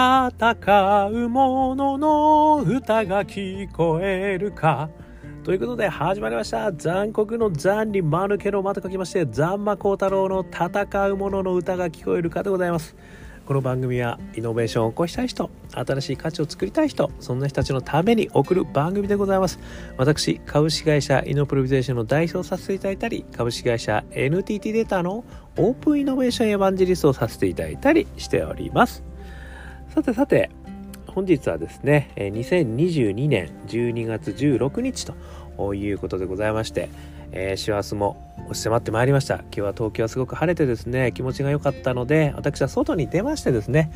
戦う者の歌が聞こえるか。ということで始まりました。残酷の残に間抜けの間と書きまして残魔高太郎の戦う者の歌が聞こえるかでございます。この番組はイノベーションを起こしたい人新しい価値を作りたい人そんな人たちのために送る番組でございます。私株式会社イノプロビゼーションの代表させていただいたり株式会社 NTT データのオープンイノベーションエヴァンジリストをさせていただいたりしております。さてさて本日はですね2022年12月16日ということでございましてえー、師走も押し迫ってまいりました。今日は東京はすごく晴れてですね気持ちが良かったので私は外に出ましてですね、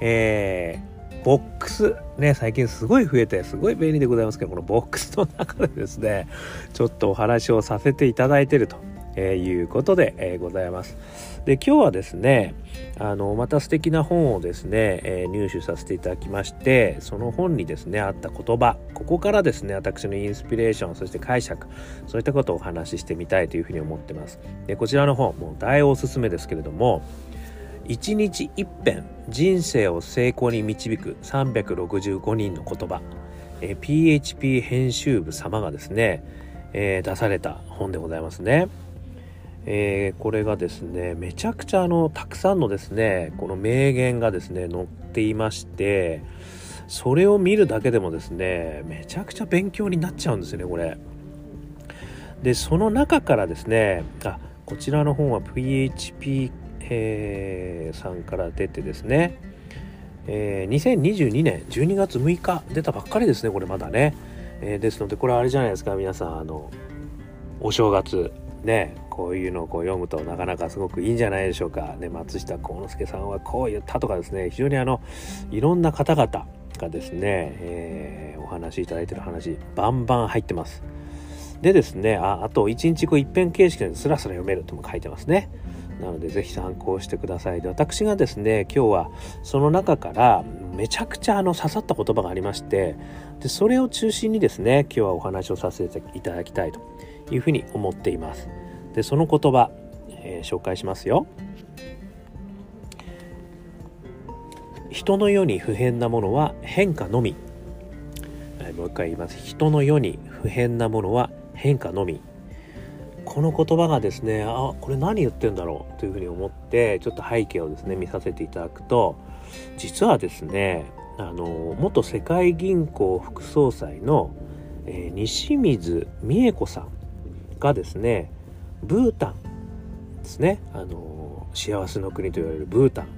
えー、ボックスね最近すごい増えてすごい便利でございますけどこのボックスの中でですねちょっとお話をさせていただいてると。えー、いうことで、え、ございます。で今日はですねあのまた素敵な本をですね、え、入手させていただきましてその本にですねあった言葉ここからですね私のインスピレーションそして解釈そういったことをお話ししてみたいというふうに思ってます。でこちらの本もう大おすすめですけれども一日一遍人生を成功に導く365人の言葉、え PHP 編集部様がですね、えー、出された本でございますね。えー、これがですねめちゃくちゃあのたくさんのですねこの名言がですね載っていましてそれを見るだけでもですねめちゃくちゃ勉強になっちゃうんですよねこれ。でその中からですねあこちらの本は PHP、えー、さんから出てですね、えー、2022年12月6日出たばっかりですねこれまだね、えー、ですのでこれあれじゃないですか皆さんあのお正月ねこういうのをこう読むとなかなかすごくいいんじゃないでしょうか。ね、松下幸之助さんはこう言ったとかですね非常にあのいろんな方々がですね、えー、お話しいただいてる話バンバン入ってます。でですねああと1日こう一遍形式でスラスラ読めるとも書いてますね。なのでぜひ参考してください。で私がですね今日はその中からめちゃくちゃあの刺さった言葉がありましてでそれを中心にですね今日はお話をさせていただきたいというふうに思っています。でその言葉、えー、紹介しますよ。人の世に不変なものは変化のみ、はい、もう一回言います。人の世に不変なものは変化のみ。この言葉がですねあこれ何言ってんだろうというふうに思ってちょっと背景をですね見させていただくと実はですねあの元世界銀行副総裁の、えー、西水美恵子さんがですねブータンですねあの幸せの国と言われるブータン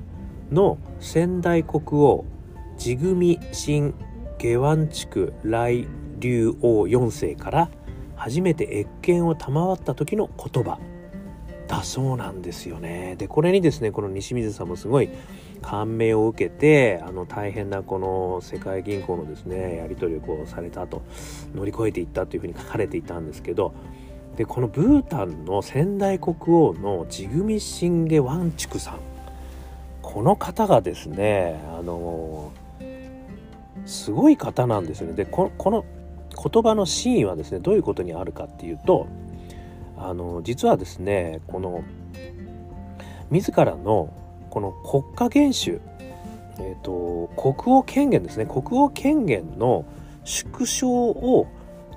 の先代国王ジグミ・シン・ゲワンチク来竜王4世から初めて謁見を賜った時の言葉だそうなんですよね。でこれにですねこの西水さんもすごい感銘を受けてあの大変なこの世界銀行のですねやり取りをこうされたと乗り越えていったというふうに書かれていたんですけどでこのブータンの先代国王のジグミ・シンゲ・ワンチュクさん。この方がですねあのすごい方なんですよね。でこの言葉の真意はですねどういうことにあるかっていうとあの実はですねこの自らのこの国家元首、えー、と国王権限ですね。国王権限の縮小を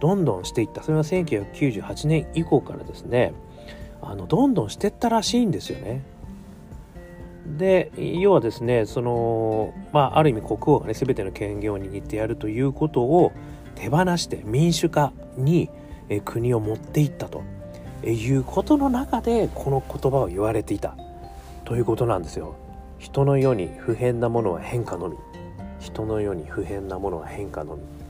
どんどんしていったそれは1998年以降からですねあのどんどんしてったらしいんですよね。で要はですねその、まあ、ある意味国王がね全ての権限を握ってやるということを手放して民主化に国を持っていったということの中でこの言葉を言われていたということなんですよ。人の世に不変なものは変化のみ人の世に不変なものは変化のみ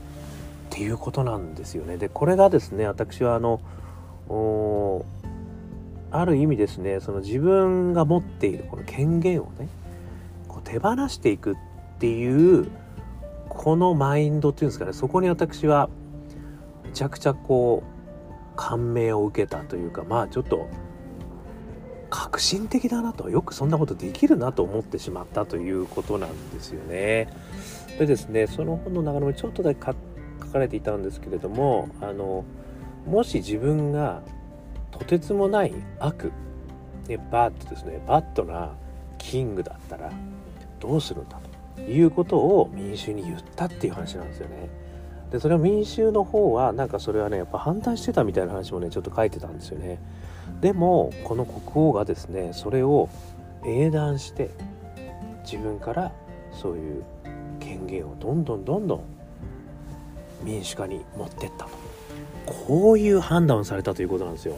っていうことなんですよね。でこれがですね私はあのある意味ですねその自分が持っているこの権限をねこう手放していくっていうこのマインドっていうんですかねそこに私はめちゃくちゃこう感銘を受けたというかまあちょっと革新的だなとよくそんなことできるなと思ってしまったということなんですよね。でですねその本の中でちょっとだけ書かれていたんですけれどもあのもし自分がとてつもない悪、ね、 bad ですね bad な king だったらどうするんだということを民衆に言ったっていう話なんですよね。でそれは民衆の方はなんかそれはねやっぱ反対してたみたいな話もねちょっと書いてたんですよね。でもこの国王がですねそれを英断して自分からそういう権限をどんどんどんどん民主化に持ってったとこういう判断をされたということなんですよ。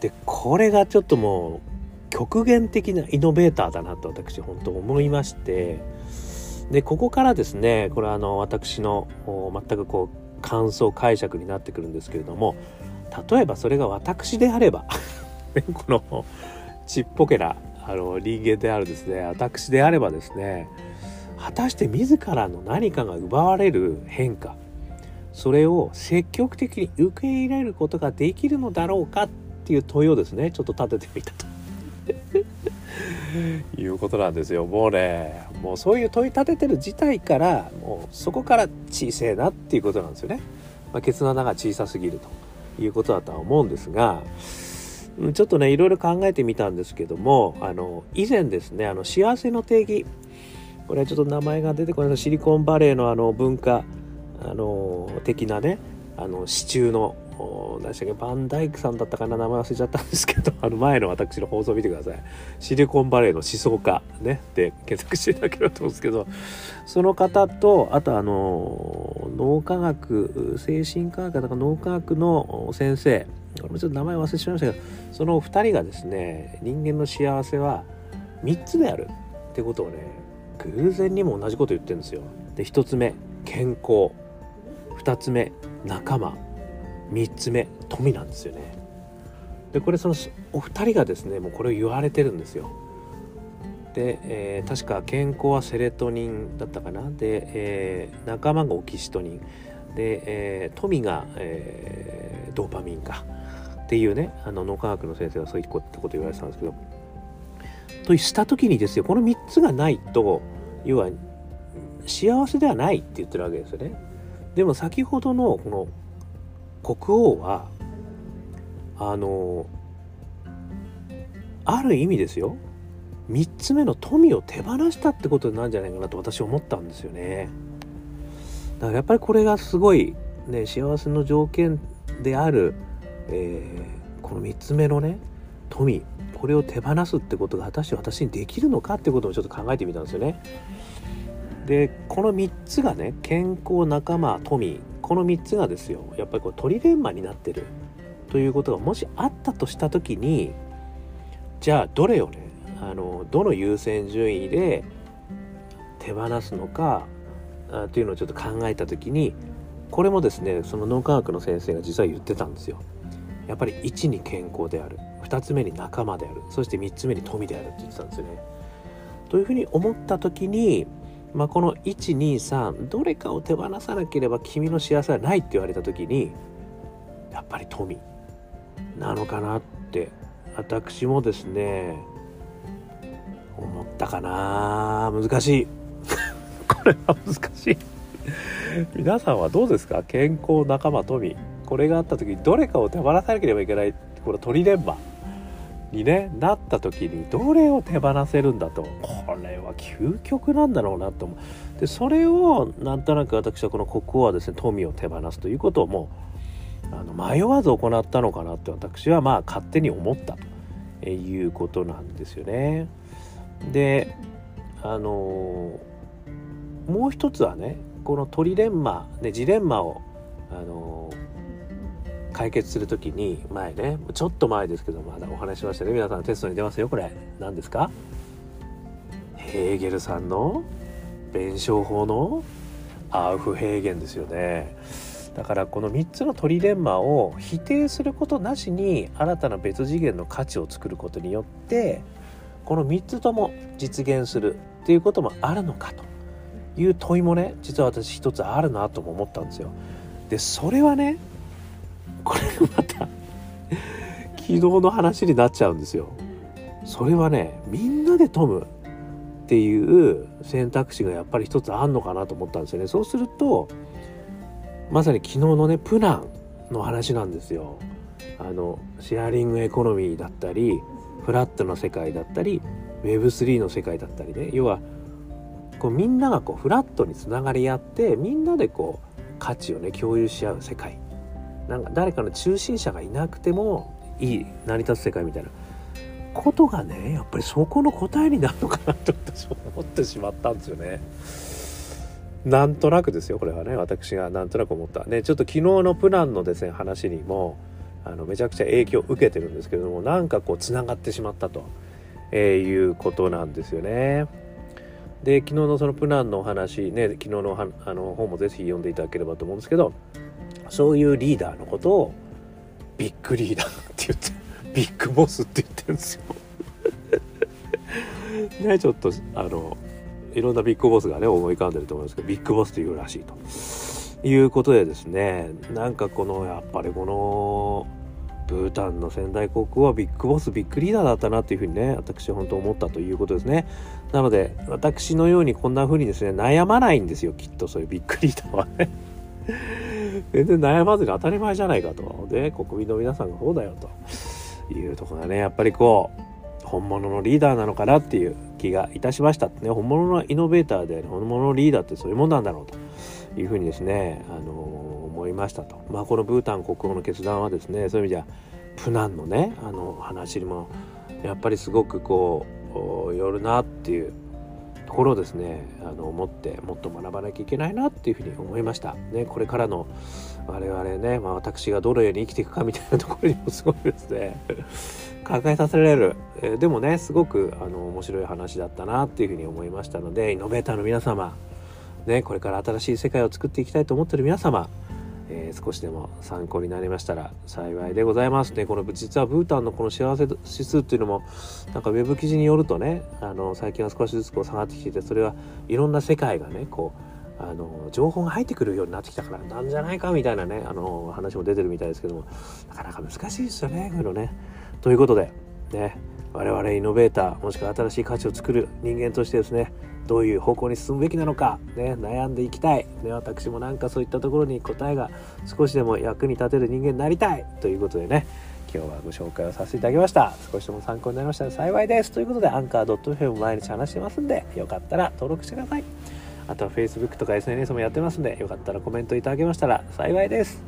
でこれがちょっともう極限的なイノベーターだなと私本当思いましてでここからですねこれはあの私の全くこう感想解釈になってくるんですけれども例えばそれが私であれば このちっぽけなあの人間であるですね私であればですね果たして自らの何かが奪われる変化それを積極的に受け入れることができるのだろうかっていう問いをですねちょっと立ててみたと。いうことなんですよ。もうねもうそういう問い立ててる自体からもうそこから小せえなっていうことなんですよね、まあ、ケツの穴が小さすぎると。いうことだとは思うんですがちょっとねいろいろ考えてみたんですけどもあの以前ですねあの幸せの定義。これはちょっと名前が出てこない。シリコンバレーのあの文化あの的なねあの支柱の何でしたっけバンダイクさんだったかな名前忘れちゃったんですけど あの前の私の放送見てください。シリコンバレーの思想家ねで検索していただければと思うんですけどその方とあとあの脳科学精神科学とか脳科学の先生これもちょっと名前忘れてしまいましたけどその2人がですね人間の幸せは3つである。ってことをね偶然にも同じこと言ってるんですよ。で1つ目健康。2つ目仲間。3つ目富なんですよね。でこれそのお二人がですねもうこれを言われてるんですよ。で、えー、確か健康はセレトニンだったかな。で、えー、仲間がオキシトニン。で、えー、富が、え、ドーパミンか。っていうねあの脳科学の先生がそういうこと言われてたんですけど。とした時にですよこの3つがないと要は幸せではないって言ってるわけですよね。でも先ほどのこの国王はあのある意味ですよ。3つ目の富を手放したってことなんじゃないかなと私思ったんですよね。だからやっぱりこれがすごいね幸せの条件である、えー、この3つ目のね富これを手放すってことが果たして私にできるのかってことをちょっと考えてみたんですよね。でこの3つがね健康仲間富この3つがですよやっぱりこう鳥レンマになってる。ということがもしあったとした時にじゃあどれをね。あのどの優先順位で手放すのかあというのをちょっと考えた時にこれもですねその脳科学の先生が実は言ってたんですよ。やっぱり1に健康である。2つ目に仲間である。そして3つ目に富であるって言ってたんですよね。というふうに思った時にまあ、この123どれかを手放さなければ君の幸せはないって言われた時にやっぱり富。なのかなって私もですね思ったかな。難しい。これは難しい。皆さんはどうですか？健康仲間富。これがあった時にどれかを手放さなければいけない。この鳥連馬にねなった時にどれを手放せるんだとこれは究極なんだろうなと思うでそれをなんとなく私はこの国王はですね富を手放すということをもうあの迷わず行ったのかなって私はまあ勝手に思ったということなんですよね。であのもう一つはねこのトリレンマ、ね、ジレンマをあの解決する時に前ねちょっと前ですけどまだお話しましたね。皆さんテストに出ますよこれ。何ですか？ヘーゲルさんの？弁証法の？アウフヘーゲンですよね。だからこの3つのトリレンマを否定することなしに新たな別次元の価値を作ることによってこの3つとも実現するっていうこともあるのかと。いう問いもね実は私一つあるなとも思ったんですよ。でそれはねこれまた昨日の話になっちゃうんですよ。それはねみんなで富むっていう選択肢がやっぱり一つあんのかなと思ったんですよね。そうするとまさに昨日のねプナンの話なんですよ。あのシェアリングエコノミーだったりフラットの世界だったり Web3 の世界だったりね要はこうみんながこうフラットにつながり合ってみんなでこう価値をね共有し合う世界なんか誰かの中心者がいなくてもいい成り立つ世界みたいなことがねやっぱりそこの答えになるのかなと私は思ってしまったんですよね。なんとなくですよこれはね私がなんとなく思ったねちょっと昨日のプランのですね話にもあのめちゃくちゃ影響を受けてるんですけどもなんかこうつながってしまったと、えー、いうことなんですよね。で昨日のそのプランのお話ね昨日のあの本もぜひ読んでいただければと思うんですけどそういうリーダーのことをビッグリーダーって言ってビッグボスって言ってるんですよ。ねちょっとあのいろんなビッグボスがね思い浮かんでると思いますけどビッグボスというらしいと。いうことでですねなんかこのやっぱりこのブータンの仙台航空はビッグボスビッグリーダーだったなというふうにね私本当思ったということですね。なので私のようにこんなふうにですね悩まないんですよきっとそういうビッグリーダーはね。全然悩まずに当たり前じゃないかと。で国民の皆さんがそうだよと。いうところがね。やっぱりこう本物のリーダーなのかなっていう気がいたしました。ね本物のイノベーターで本物のリーダーってそういうもんなんだろうと。いうふうにですね、あのー、思いましたと。まあこのブータン国王の決断はですねそういう意味じゃプナンのねあの話にもやっぱりすごくこうよるなっていうころをですね。あの思ってもっと学ばなきゃいけないなっていうふうに思いました。ね、これからの我々ね、まあ、私がどのように生きていくかみたいなところにもすごいですね。考えさせられる、えー、でもねすごくあの面白い話だったなっていうふうに思いましたのでイノベーターの皆様、ね、これから新しい世界を作っていきたいと思ってる皆様えー、少しでも参考になりましたら幸いでございますね。この実はブータンのこの幸せ指数っていうのもなんかウェブ記事によるとねあの最近は少しずつこう下がってきててそれはいろんな世界がねこうあの情報が入ってくるようになってきたからなんじゃないかみたいなねあの話も出てるみたいですけどもなかなか難しいですよねこういうのね。ということでね我々イノベーターもしくは新しい価値を作る人間としてですねどういう方向に進むべきなのか、ね、悩んでいきたい、ね、私もなんかそういったところに答えが少しでも役に立てる人間になりたい。ということでね今日はご紹介をさせていただきました。少しでも参考になりましたら幸いです。ということでアンカー .fm 毎日話してますんでよかったら登録してください。あとは Facebook とか SNS もやってますんでよかったらコメントいただけましたら幸いです。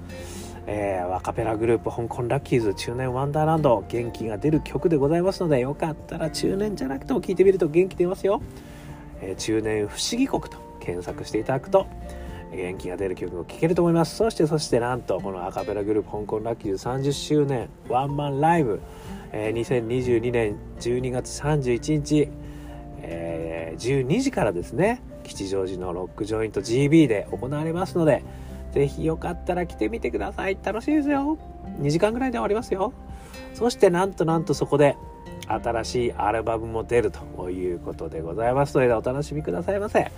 えー、ワカペラグループ香港ラッキーズ中年ワンダーランド元気が出る曲でございますのでよかったら中年じゃなくても聴いてみると元気出ますよ。えー、中年不思議国と検索していただくと元気が出る曲を聴けると思います。そしてそしてなんとこのアカペラグループ香港ラッキーズ30周年ワンマンライブ、えー、2022年12月31日、えー、12時からですね吉祥寺のロックジョイント GB で行われますのでぜひよかったら来てみてください。楽しいですよ。2時間ぐらいで終わりますよ。そしてなんとなんとそこで新しいアルバムも出るということでございますのでお楽しみくださいませ。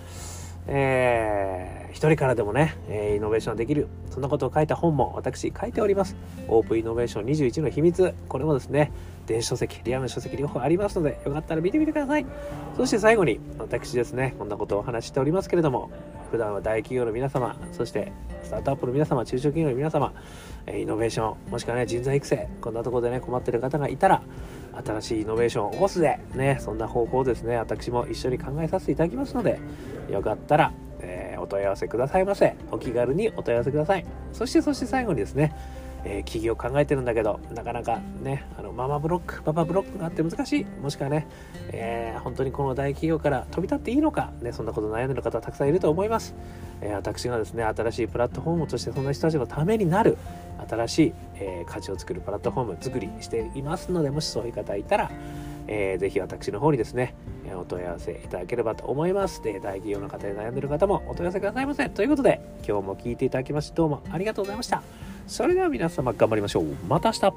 えー、一人からでもね、えー、イノベーションできるそんなことを書いた本も私書いております。オープンイノベーション21の秘密。これもですね電子書籍リアルの書籍両方ありますのでよかったら見てみてくださいそして最後に私ですねこんなことをお話ししておりますけれども普段は大企業の皆様そしてスタートアップの皆様中小企業の皆様イノベーションもしくはね人材育成こんなところでね困ってる方がいたら新しいイノベーションを起こすで、ね、そんな方法をですね、私も一緒に考えさせていただきますので、よかったら、えー、お問い合わせくださいませ。お気軽にお問い合わせください。そして、そして最後にですね、えー、企業考えてるんだけど、なかなかね、あのママブロック、パパブロックがあって難しい。もしくはね、えー、本当にこの大企業から飛び立っていいのか、ね、そんなこと悩んでる方たくさんいると思います。えー、私がですね、新しいプラットフォームとしてそんな人たちのためになる、新しい、え価値を作るプラットフォーム作りしていますので、もしそういう方いたら、えー、ぜひ私の方にですね、お問い合わせいただければと思います。で、大企業の方で悩んでる方もお問い合わせくださいませ。ということで、今日も聞いていただきましてどうもありがとうございました。それでは皆様頑張りましょう。また明日